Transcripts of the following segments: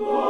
Lord.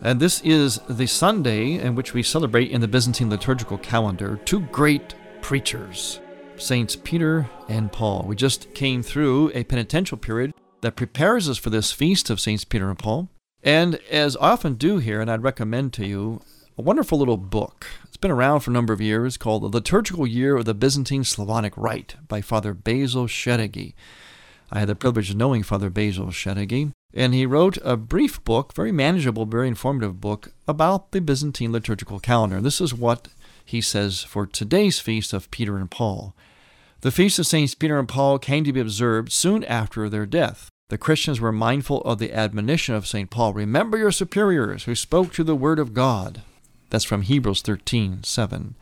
And this is the Sunday in which we celebrate in the Byzantine liturgical calendar two great preachers, Saints Peter and Paul. We just came through a penitential period that prepares us for this feast of Saints Peter and Paul. And as I often do here, and I'd recommend to you, a wonderful little book. It's been around for a number of years called The Liturgical Year of the Byzantine Slavonic Rite by Father Basil Shereghy. I had the privilege of knowing Father Basil Shereghy, and he wrote a brief book, very manageable, very informative book about the Byzantine liturgical calendar. This is what he says for today's feast of Peter and Paul. The feast of Saints Peter and Paul came to be observed soon after their death. The Christians were mindful of the admonition of St. Paul Remember your superiors who spoke to the word of God. That's from Hebrews 13 7.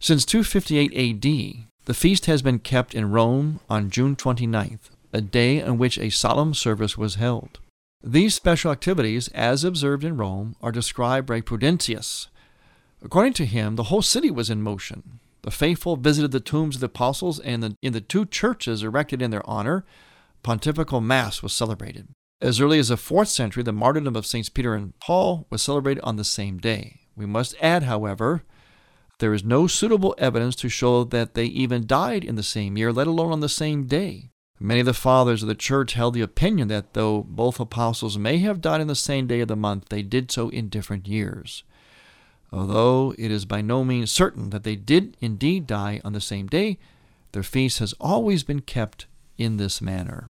Since 258 AD, the feast has been kept in Rome on June 29th, a day on which a solemn service was held. These special activities, as observed in Rome, are described by Prudentius. According to him, the whole city was in motion. The faithful visited the tombs of the apostles, and the, in the two churches erected in their honor, pontifical mass was celebrated. As early as the fourth century, the martyrdom of Saints Peter and Paul was celebrated on the same day. We must add, however, there is no suitable evidence to show that they even died in the same year, let alone on the same day. Many of the fathers of the church held the opinion that though both apostles may have died on the same day of the month, they did so in different years. Although it is by no means certain that they did indeed die on the same day, their feast has always been kept in this manner.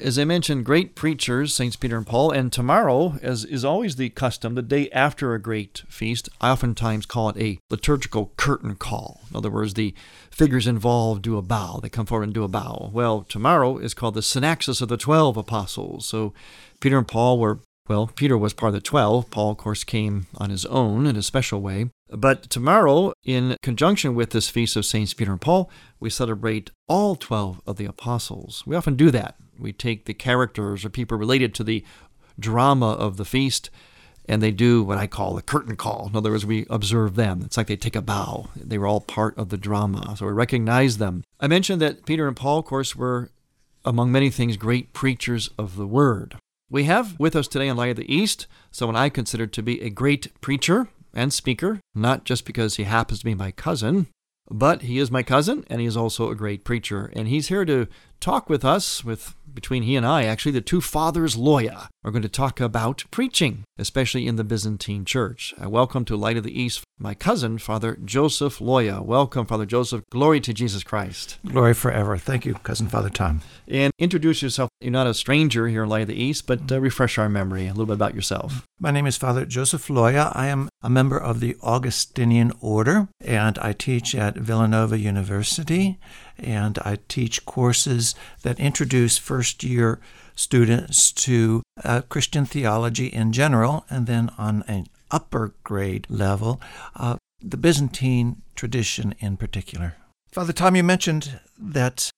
As I mentioned, great preachers, Saints Peter and Paul, and tomorrow, as is always the custom, the day after a great feast, I oftentimes call it a liturgical curtain call. In other words, the figures involved do a bow. They come forward and do a bow. Well, tomorrow is called the Synaxis of the Twelve Apostles. So Peter and Paul were, well, Peter was part of the twelve. Paul, of course, came on his own in a special way. But tomorrow, in conjunction with this feast of Saints Peter and Paul, we celebrate all 12 of the apostles. We often do that we take the characters or people related to the drama of the feast and they do what I call the curtain call. In other words, we observe them. It's like they take a bow. They were all part of the drama, so we recognize them. I mentioned that Peter and Paul, of course, were, among many things, great preachers of the word. We have with us today in Light of the East someone I consider to be a great preacher and speaker, not just because he happens to be my cousin, but he is my cousin and he is also a great preacher. And he's here to talk with us, with between he and I, actually, the two fathers Loya are going to talk about preaching, especially in the Byzantine church. I welcome to Light of the East my cousin, Father Joseph Loya. Welcome, Father Joseph. Glory to Jesus Christ. Glory forever. Thank you, cousin Father Tom. And introduce yourself. You're not a stranger here in Light of the East, but uh, refresh our memory a little bit about yourself. My name is Father Joseph Loya. I am a member of the Augustinian Order, and I teach at Villanova University and I teach courses that introduce first year students to uh, Christian theology in general, and then on an upper grade level, uh, the Byzantine tradition in particular. Father Tom, you mentioned that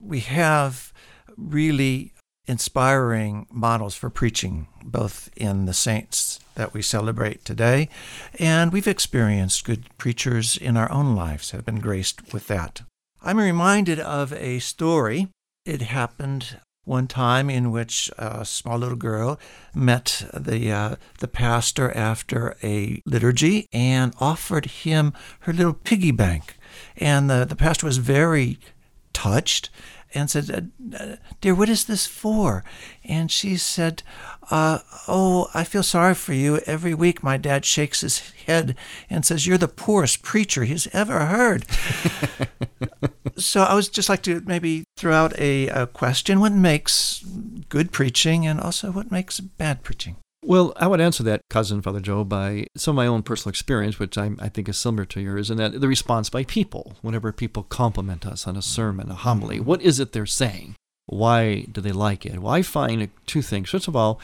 we have really inspiring models for preaching, both in the saints that we celebrate today, and we've experienced good preachers in our own lives, have been graced with that. I'm reminded of a story. It happened one time in which a small little girl met the uh, the pastor after a liturgy and offered him her little piggy bank, and the the pastor was very touched and said, uh, Dear, what is this for? And she said, uh, Oh, I feel sorry for you. Every week my dad shakes his head and says, You're the poorest preacher he's ever heard. so I would just like to maybe throw out a, a question What makes good preaching and also what makes bad preaching? Well, I would answer that, cousin Father Joe, by some of my own personal experience, which I, I think is similar to yours, and that the response by people, whenever people compliment us on a sermon, a homily, what is it they're saying? Why do they like it? Well, I find two things. First of all,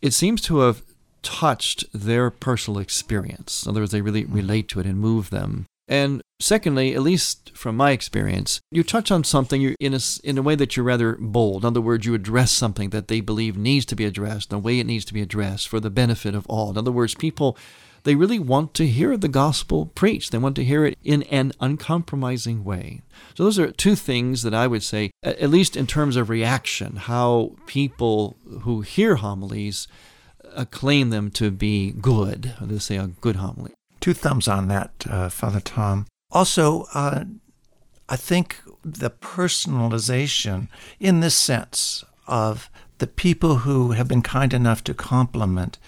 it seems to have touched their personal experience. In other words, they really relate to it and move them. And secondly, at least from my experience, you touch on something in a, in a way that you're rather bold. In other words, you address something that they believe needs to be addressed, the way it needs to be addressed for the benefit of all. In other words, people, they really want to hear the gospel preached. They want to hear it in an uncompromising way. So those are two things that I would say, at least in terms of reaction, how people who hear homilies uh, acclaim them to be good, they say a good homily two thumbs on that, uh, Father Tom. Also, uh, I think the personalization in this sense of the people who have been kind enough to compliment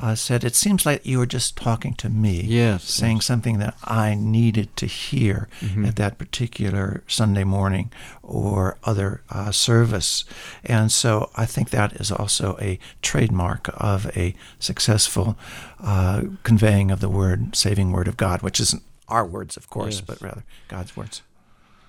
uh, said, It seems like you were just talking to me. Yes. Saying yes. something that I needed to hear mm-hmm. at that particular Sunday morning or other uh, service. And so I think that is also a trademark of a successful uh, conveying of the word, saving word of God, which isn't our words, of course, yes. but rather God's words.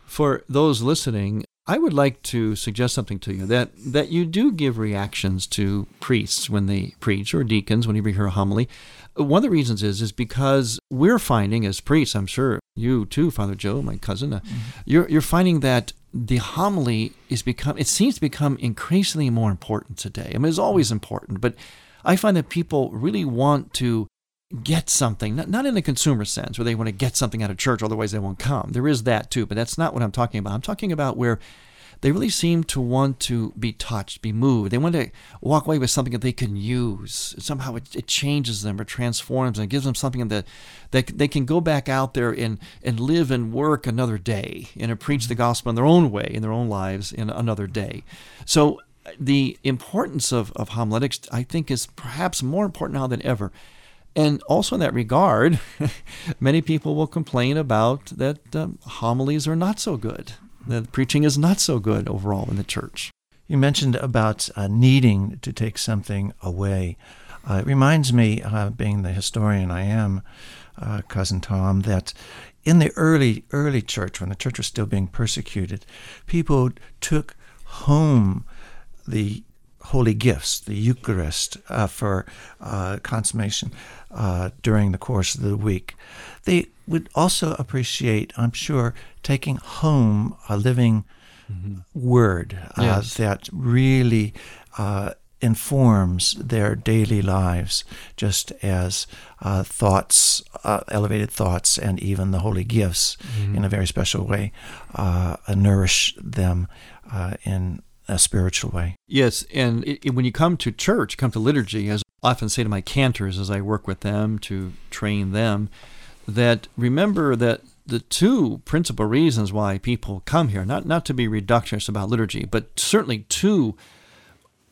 For those listening, I would like to suggest something to you that, that you do give reactions to priests when they preach or deacons when you hear a homily. One of the reasons is is because we're finding as priests, I'm sure you too, Father Joe, my cousin, uh, mm-hmm. you're you're finding that the homily is become it seems to become increasingly more important today. I mean, it's always important, but I find that people really want to get something, not, not in the consumer sense where they want to get something out of church, otherwise they won't come. There is that too, but that's not what I'm talking about. I'm talking about where they really seem to want to be touched, be moved. They want to walk away with something that they can use. Somehow it, it changes them or transforms and gives them something that, that they can go back out there and, and live and work another day and preach the gospel in their own way, in their own lives in another day. So uh, the importance of, of homiletics, I think, is perhaps more important now than ever. And also in that regard, many people will complain about that um, homilies are not so good. That preaching is not so good overall in the church. You mentioned about uh, needing to take something away. Uh, it reminds me, uh, being the historian I am, uh, cousin Tom, that in the early early church, when the church was still being persecuted, people took home the holy gifts, the Eucharist, uh, for uh, consummation uh, during the course of the week. They would also appreciate, I'm sure, taking home a living mm-hmm. word uh, yes. that really uh, informs their daily lives, just as uh, thoughts, elevated thoughts, and even the holy gifts mm-hmm. in a very special way nourish them in a spiritual way. Yes, and it, it, when you come to church, come to liturgy, as I often say to my cantors as I work with them to train them, that remember that the two principal reasons why people come here, not, not to be reductionist about liturgy, but certainly two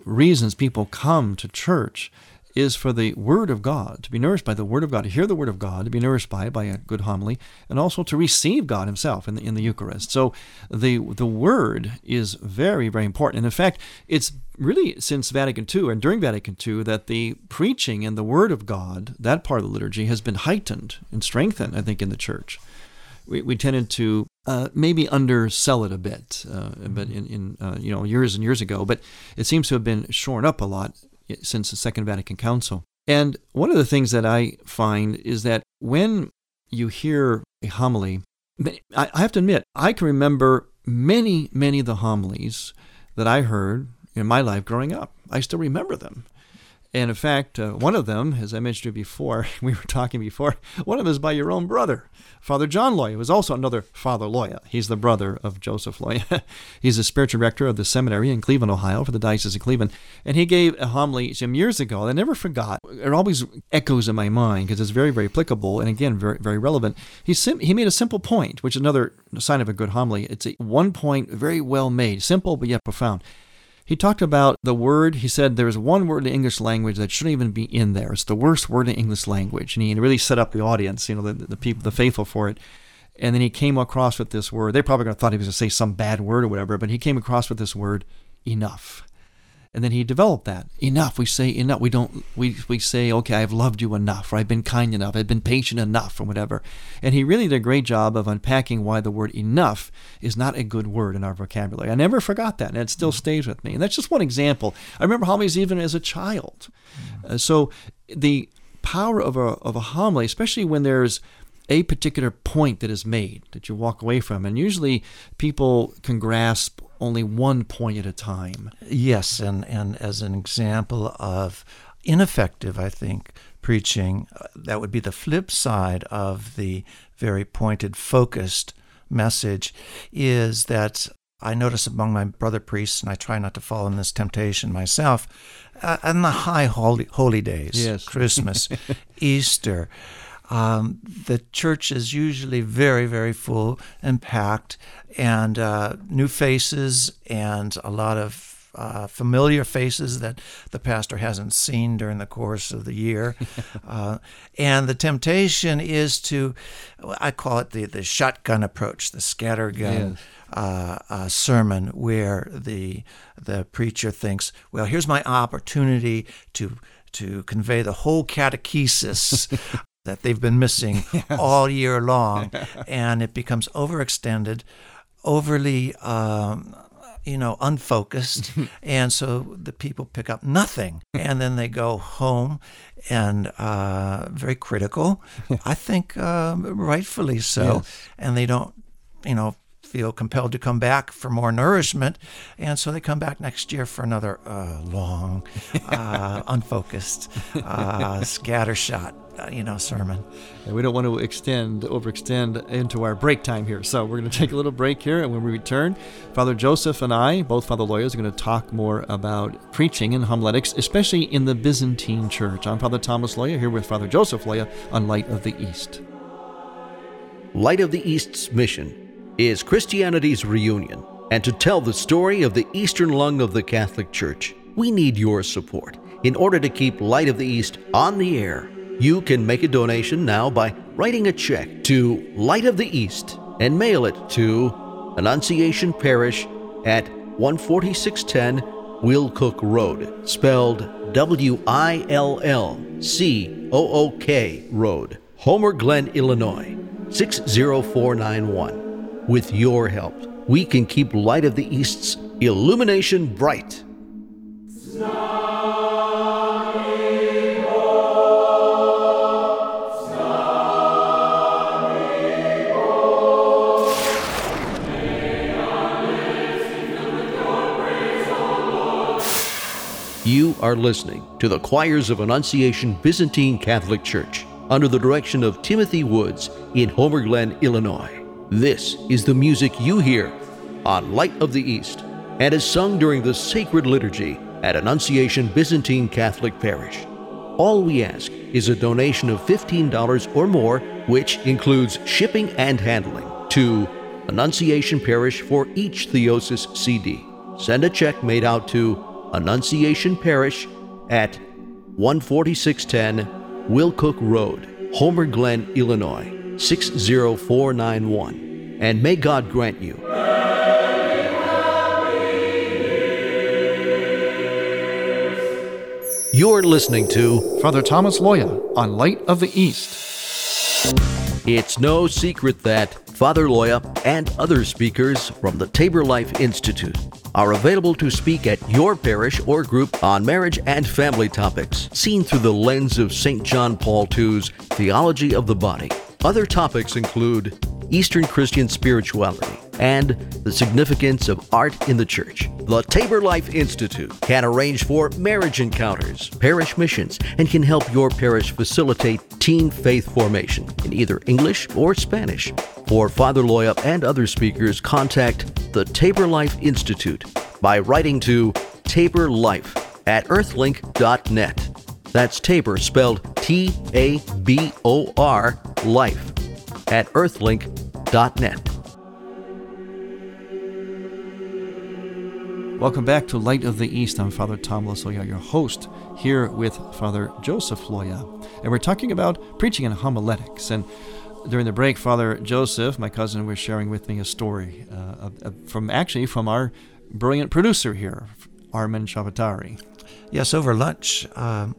reasons people come to church is for the Word of God, to be nourished by the Word of God, to hear the Word of God, to be nourished by by a good homily, and also to receive God Himself in the, in the Eucharist. So the the Word is very, very important. And in fact, it's really since Vatican II and during Vatican II that the preaching and the Word of God, that part of the liturgy, has been heightened and strengthened, I think, in the Church. we, we tended to uh, maybe undersell it a bit, uh, but in, in uh, you know years and years ago. But it seems to have been shorn up a lot since the Second Vatican Council. And one of the things that I find is that when you hear a homily, I have to admit, I can remember many, many of the homilies that I heard in my life growing up. I still remember them. And in fact, uh, one of them, as I mentioned before, we were talking before, one of them is by your own brother, Father John Loya, who is also another Father Loya. He's the brother of Joseph Loya. He's the spiritual director of the seminary in Cleveland, Ohio, for the Diocese of Cleveland. And he gave a homily some years ago that I never forgot. It always echoes in my mind because it's very, very applicable and again, very, very relevant. He, sim- he made a simple point, which is another sign of a good homily. It's a one point, very well made, simple but yet profound. He talked about the word. He said there is one word in the English language that shouldn't even be in there. It's the worst word in English language. And he really set up the audience, you know, the, the people, the faithful for it. And then he came across with this word. They probably thought he was going to say some bad word or whatever, but he came across with this word, enough. And then he developed that. Enough. We say enough. We don't we, we say, okay, I've loved you enough, or I've been kind enough, I've been patient enough, or whatever. And he really did a great job of unpacking why the word enough is not a good word in our vocabulary. I never forgot that, and it still stays with me. And that's just one example. I remember homilies even as a child. Uh, so the power of a of a homily, especially when there's a particular point that is made that you walk away from. And usually people can grasp only one point at a time. Yes, and, and as an example of ineffective, I think, preaching, uh, that would be the flip side of the very pointed, focused message, is that I notice among my brother priests, and I try not to fall in this temptation myself, uh, on the high holy, holy days, yes. Christmas, Easter, um, the church is usually very, very full and packed, and uh, new faces and a lot of uh, familiar faces that the pastor hasn't seen during the course of the year. uh, and the temptation is to, I call it the, the shotgun approach, the scattergun. Yes. Uh, uh, sermon where the the preacher thinks, well, here's my opportunity to to convey the whole catechesis that they've been missing yes. all year long, and it becomes overextended, overly, um, you know, unfocused, and so the people pick up nothing, and then they go home and uh, very critical. I think uh, rightfully so, yes. and they don't, you know, feel compelled to come back for more nourishment, and so they come back next year for another uh, long, uh, unfocused, uh, scattershot uh, you know, sermon. And we don't want to extend, overextend into our break time here. So we're going to take a little break here. And when we return, Father Joseph and I, both Father Loyas, are going to talk more about preaching and homiletics, especially in the Byzantine Church. I'm Father Thomas Loya here with Father Joseph Loya on Light of the East. Light of the East's mission is Christianity's reunion. And to tell the story of the Eastern lung of the Catholic Church, we need your support in order to keep Light of the East on the air you can make a donation now by writing a check to Light of the East and mail it to Annunciation Parish at 14610 Willcook Road, spelled W I L L C O O K Road, Homer Glen, Illinois 60491. With your help, we can keep Light of the East's illumination bright. You are listening to the Choirs of Annunciation Byzantine Catholic Church under the direction of Timothy Woods in Homer Glen, Illinois. This is the music you hear on Light of the East and is sung during the sacred liturgy at Annunciation Byzantine Catholic Parish. All we ask is a donation of $15 or more, which includes shipping and handling, to Annunciation Parish for each Theosis CD. Send a check made out to Annunciation Parish at 14610 Willcook Road, Homer Glen, Illinois 60491. And may God grant you. You're listening to Father Thomas Loya on Light of the East. It's no secret that Father Loya, and other speakers from the Tabor Life Institute are available to speak at your parish or group on marriage and family topics, seen through the lens of St. John Paul II's Theology of the Body. Other topics include Eastern Christian spirituality, and the significance of art in the church. The Tabor Life Institute can arrange for marriage encounters, parish missions, and can help your parish facilitate teen faith formation in either English or Spanish. For Father Loya and other speakers, contact the Tabor Life Institute by writing to Tabor Life at earthlink.net. That's Tabor spelled T A B O R life at earthlink.net. Welcome back to Light of the East. I'm Father Tom Loya, your host, here with Father Joseph Loya. And we're talking about preaching and homiletics. And during the break, Father Joseph, my cousin, was sharing with me a story uh, from actually from our brilliant producer here, Armin Shavatari. Yes, over lunch, um,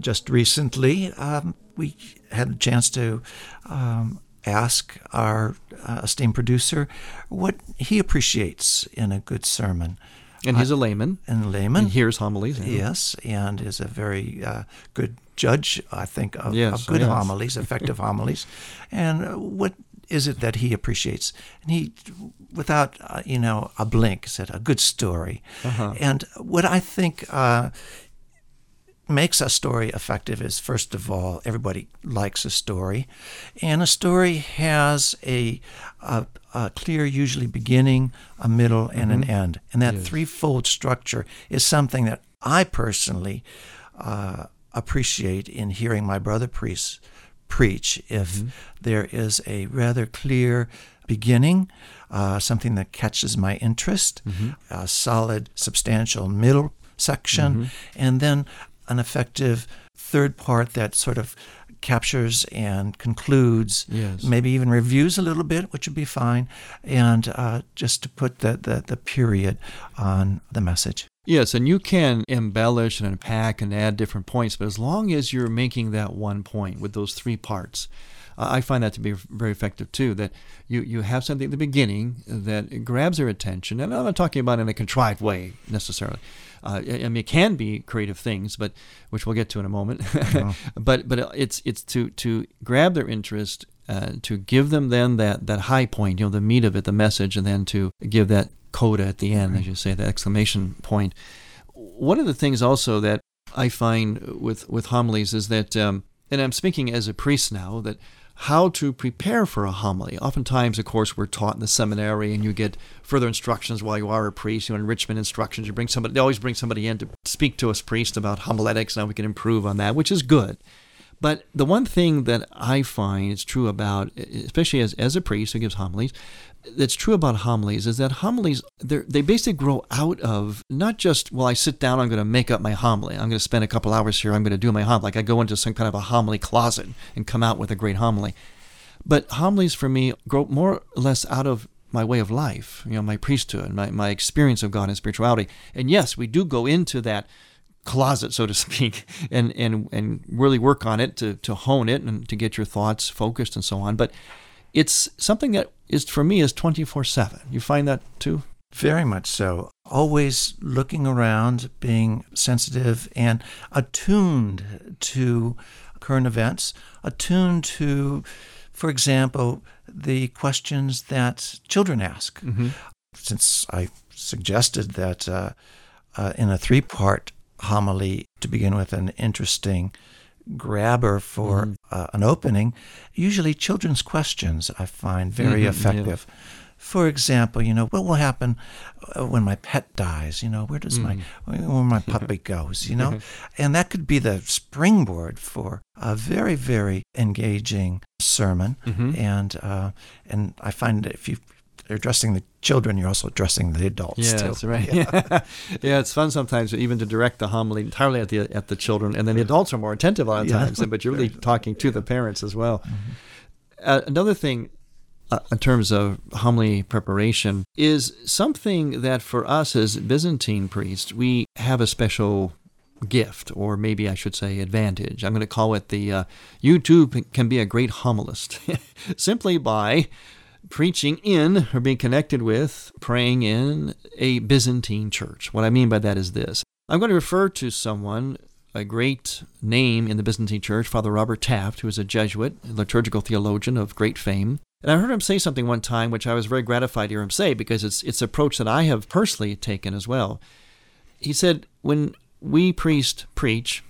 just recently, um, we had a chance to um, ask our uh, esteemed producer what he appreciates in a good sermon. And he's a layman. And a layman. And hears homilies. Yes, and is a very uh, good judge, I think, of, yes, of good yes. homilies, effective homilies. And what is it that he appreciates? And he, without, uh, you know, a blink, said, a good story. Uh-huh. And what I think uh, makes a story effective is first of all everybody likes a story and a story has a, a, a clear usually beginning a middle and mm-hmm. an end and that yes. threefold structure is something that i personally uh, appreciate in hearing my brother priests preach if mm-hmm. there is a rather clear beginning uh, something that catches my interest mm-hmm. a solid substantial middle section Mm-hmm. and then an effective third part that sort of captures and concludes, yes. maybe even reviews a little bit, which would be fine, and uh, just to put the, the, the period on the message. Yes, and you can embellish and unpack and add different points, but as long as you're making that one point with those three parts, I find that to be very effective too. That you, you have something at the beginning that grabs their attention, and I'm not talking about in a contrived way necessarily. Uh, I mean, it can be creative things, but which we'll get to in a moment. but but it's it's to to grab their interest, uh, to give them then that that high point, you know, the meat of it, the message, and then to give that coda at the end, right. as you say, the exclamation point. One of the things also that I find with with homilies is that, um, and I'm speaking as a priest now, that how to prepare for a homily. Oftentimes, of course, we're taught in the seminary, and you get further instructions while you are a priest. You know, enrichment instructions. You bring somebody. They always bring somebody in to speak to us priest about homiletics. Now we can improve on that, which is good. But the one thing that I find is true about, especially as, as a priest who gives homilies, that's true about homilies is that homilies they basically grow out of not just well I sit down I'm going to make up my homily. I'm going to spend a couple hours here I'm going to do my homily. Like I go into some kind of a homily closet and come out with a great homily. But homilies for me grow more or less out of my way of life you know my priesthood my, my experience of God and spirituality. And yes we do go into that closet, so to speak, and, and, and really work on it to, to hone it and to get your thoughts focused and so on. But it's something that is for me is 24/7. You find that too? Very much so. Always looking around, being sensitive and attuned to current events, attuned to, for example, the questions that children ask. Mm-hmm. Since I suggested that uh, uh, in a three part homily to begin with, an interesting grabber for Mhm. uh, an opening, usually children's questions I find very Mhm, effective. For example, you know, what will happen uh, when my pet dies? You know, where does my Mm. where my puppy goes? You know, and that could be the springboard for a very very engaging sermon. Mhm. And uh, and I find that if you are addressing the children, you're also addressing the adults Yeah, too. that's right. Yeah. yeah, it's fun sometimes even to direct the homily entirely at the at the children, and then the adults are more attentive a lot of Yeah. times. But you're really talking to the parents as well. Uh, another thing, uh, in terms of homily preparation, is something that for us as Byzantine priests we have a special gift, or maybe I should say advantage. I'm going to call it the uh, you too can be a great homilist simply by preaching in or being connected with, praying in a Byzantine church. What I mean by that is this I'm going to refer to someone, a great name in the Byzantine church, Father Robert Taft, who is a Jesuit, a liturgical theologian of great fame. And I heard him say something one time, which I was very gratified to hear him say because it's it's an approach that I have personally taken as well. He said, when we priests preach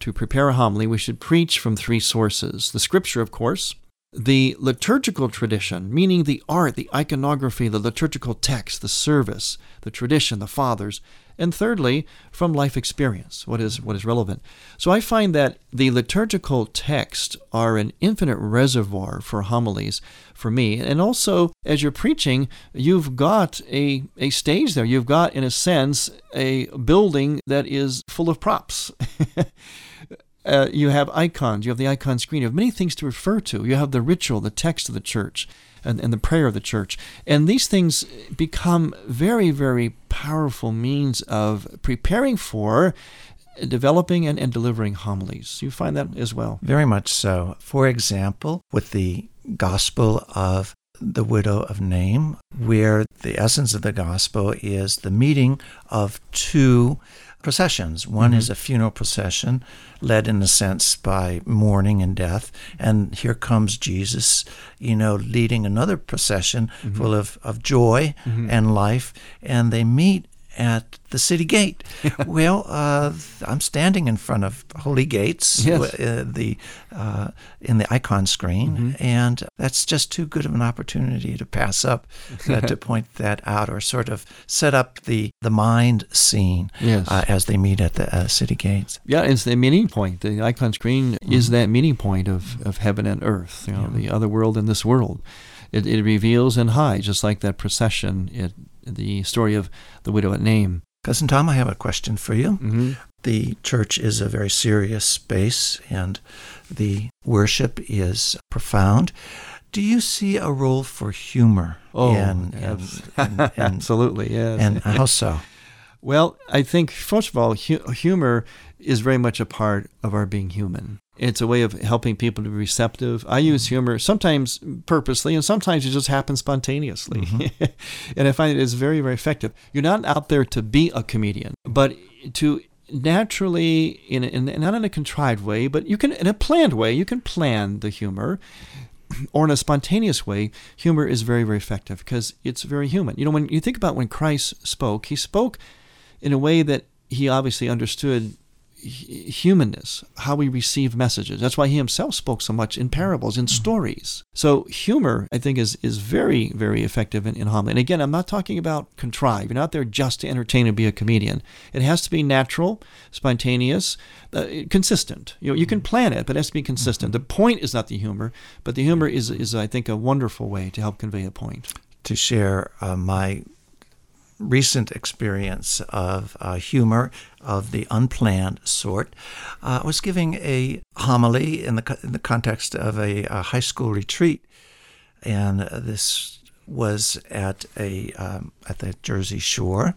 to prepare a homily, we should preach from three sources: the Scripture, of course, the liturgical tradition, meaning the art, the iconography, the liturgical text, the service, the tradition, the fathers, and thirdly, from life experience, what is what is relevant. So I find that the liturgical texts are an infinite reservoir for homilies for me. And also, as you're preaching, you've got a, a stage there. You've got, in a sense, a building that is full of props. Uh, you have icons, you have the icon screen, you have many things to refer to. You have the ritual, the text of the church, and, and the prayer of the church. And these things become very, very powerful means of preparing for developing and, and delivering homilies. You find that as well? Very much so. For example, with the Gospel of the widow of Nain, where the essence of the gospel is the meeting of two processions. One mm-hmm. is a funeral procession, led in a sense by mourning and death. And here comes Jesus, you know, leading another procession mm-hmm. full of, of joy mm-hmm. and life. And they meet at the city gate. well, uh, I'm standing in front of Holy Gates, yes. uh, the uh, in the icon screen, mm-hmm. and that's just too good of an opportunity to pass up uh, to point that out or sort of set up the the mind scene yes. Uh, as they meet at the uh, city gates. Yeah, it's the meeting point. The icon screen mm-hmm. is that meeting point of, of heaven and earth. You know, yeah. the other world and this world. It, it reveals and hides, just like that procession. It the story of the widow at Nain. Cousin Tom, I have a question for you. Mm-hmm. The church is a very serious space and the worship is profound. Do you see a role for humor? Oh, in, yes. in, in, absolutely, yes. And how so? Well, I think, first of all, hu- humor is very much a part of our being human. It's a way of helping people to be receptive. I use mm-hmm. humor sometimes purposely, and sometimes it just happens spontaneously. Mm-hmm. and I find it is very, very effective. You're not out there to be a comedian, but to naturally, in, in not in a contrived way, but you can in a planned way. You can plan the humor, or in a spontaneous way. Humor is very, very effective because it's very human. You know, when you think about when Christ spoke, he spoke in a way that he obviously understood humanness, how we receive messages. That's why he himself spoke so much in parables, in mm-hmm. stories. So humor, I think, is is very, very effective in, in homily. And again, I'm not talking about contrive. You're not there just to entertain and be a comedian. It has to be natural, spontaneous, uh, consistent. You know, you can mm-hmm. plan it, but it has to be consistent. Mm-hmm. The point is not the humor, but the humor is, is I think, a wonderful way to help convey a point. To share uh, my recent experience of uh, humor of the unplanned sort. Uh, I was giving a homily in the, in the context of a, a, high school retreat, and this was at a um, at the Jersey Shore.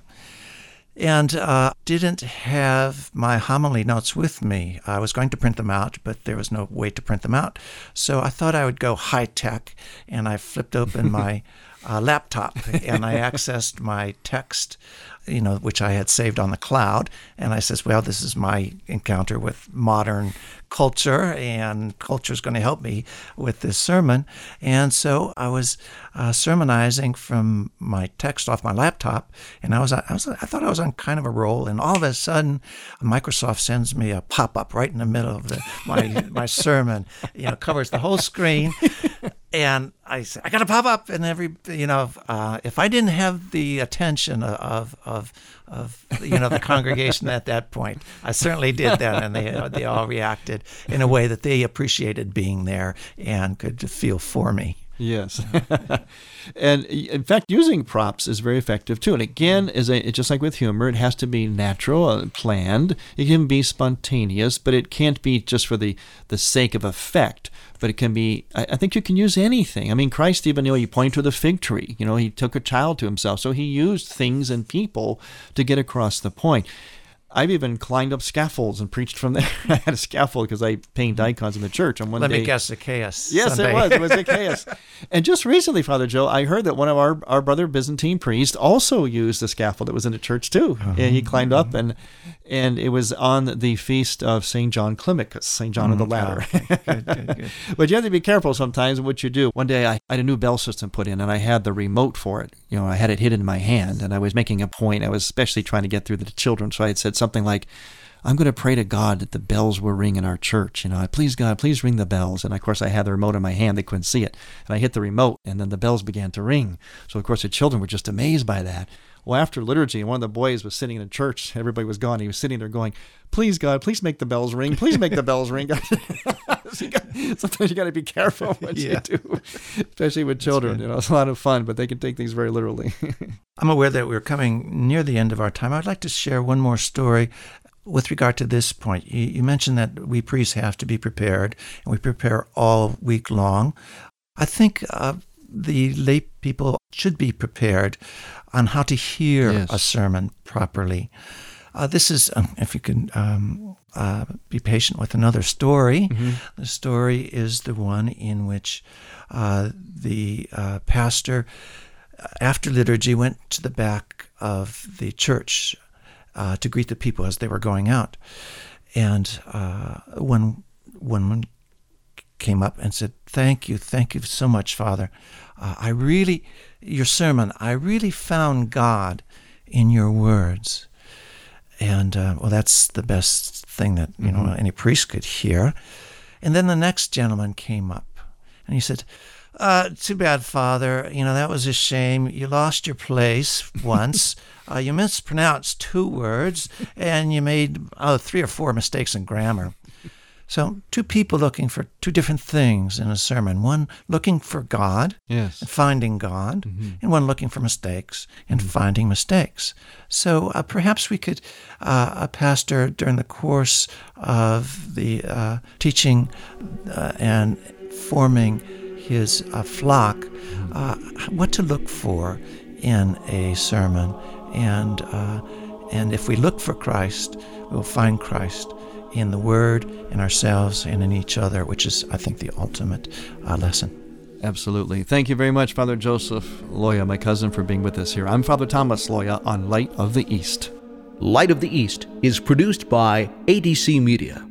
And uh, didn't have my homily notes with me. I was going to print them out, but there was no way to print them out. So I thought I would go high tech, and I flipped open my uh, laptop and I accessed my text, you know, which I had saved on the cloud. And I says, well, this is my encounter with modern culture, and culture is going to help me with this sermon. And so I was uh, sermonizing from my text off my laptop, and I was, I was, I thought I was on kind of a roll. And all of a sudden, Microsoft sends me a pop up right in the middle of the, my my sermon. You know, covers the whole screen. And I said, I got to pop up, and every you know, uh, if I didn't have the attention of of of you know the congregation at that point, I certainly did then, and they they all reacted in a way that they appreciated being there and could feel for me. Yes. and in fact, using props is very effective too. And again, is a, just like with humor, it has to be natural, and planned. It can be spontaneous, but it can't be just for the, the sake of effect. But it can be, I, I think you can use anything. I mean, Christ even, you know, he pointed to the fig tree. You know, he took a child to himself. So he used things and people to get across the point. I've even climbed up scaffolds and preached from there. I had a scaffold because I paint mm-hmm. icons in the church. And one Let day, me guess, Zacchaeus. Yes, Sunday. it was. It was Zacchaeus. and just recently, Father Joe, I heard that one of our, our brother Byzantine priests also used the scaffold that was in the church too. Uh-huh. And he climbed up mm-hmm. and and it was on the feast of St. John Climacus, St. John of the mm, Ladder. good, good, good. but you have to be careful sometimes what you do. One day I, I had a new bell system put in and I had the remote for it. You know, I had it hidden in my hand and I was making a point. I was especially trying to get through the children. So I had said something like, I'm going to pray to God that the bells will ring in our church. You know, please God, please ring the bells. And of course, I had the remote in my hand; they couldn't see it. And I hit the remote, and then the bells began to ring. So of course, the children were just amazed by that. Well, after liturgy, one of the boys was sitting in the church. Everybody was gone. He was sitting there going, "Please God, please make the bells ring. Please make the bells ring." You got- Sometimes you got to be careful what Yeah. you do, especially with children. You know, it's a lot of fun, but they can take things very literally. I'm aware that we're coming near the end of our time. I'd like to share one more story with regard to this point. You, you mentioned that we priests have to be prepared, and we prepare all week long. I think uh, the lay people should be prepared on how to hear Yes. a sermon properly. Uh, this is, um, if you can um, uh, be patient with another story. The story is the one in which uh, the uh, pastor, after liturgy, went to the back of the church uh, to greet the people as they were going out. And uh, one woman came up and said, Thank you, thank you so much, Father. Uh, I really, your sermon, I really found God in your words. And uh, well, that's the best thing that you know any priest could hear. And then the next gentleman came up, and he said, uh, "Too bad, Father. You know that was a shame. You lost your place once. uh, you mispronounced two words, and you made oh, three or four mistakes in grammar." So, two people looking for two different things in a sermon one looking for God yes. and finding God, and one looking for mistakes and finding mistakes. So, uh, perhaps we could, uh, a pastor during the course of the uh, teaching uh, and forming his uh, flock, uh, what to look for in a sermon. And, uh, and if we look for Christ, we'll find Christ in the Word, in ourselves, and in each other, which is, I think, the ultimate uh, lesson. Absolutely. Thank you very much, Father Joseph Loya, my cousin, for being with us here. I'm Father Thomas Loya on Light of the East. Light of the East is produced by ADC Media.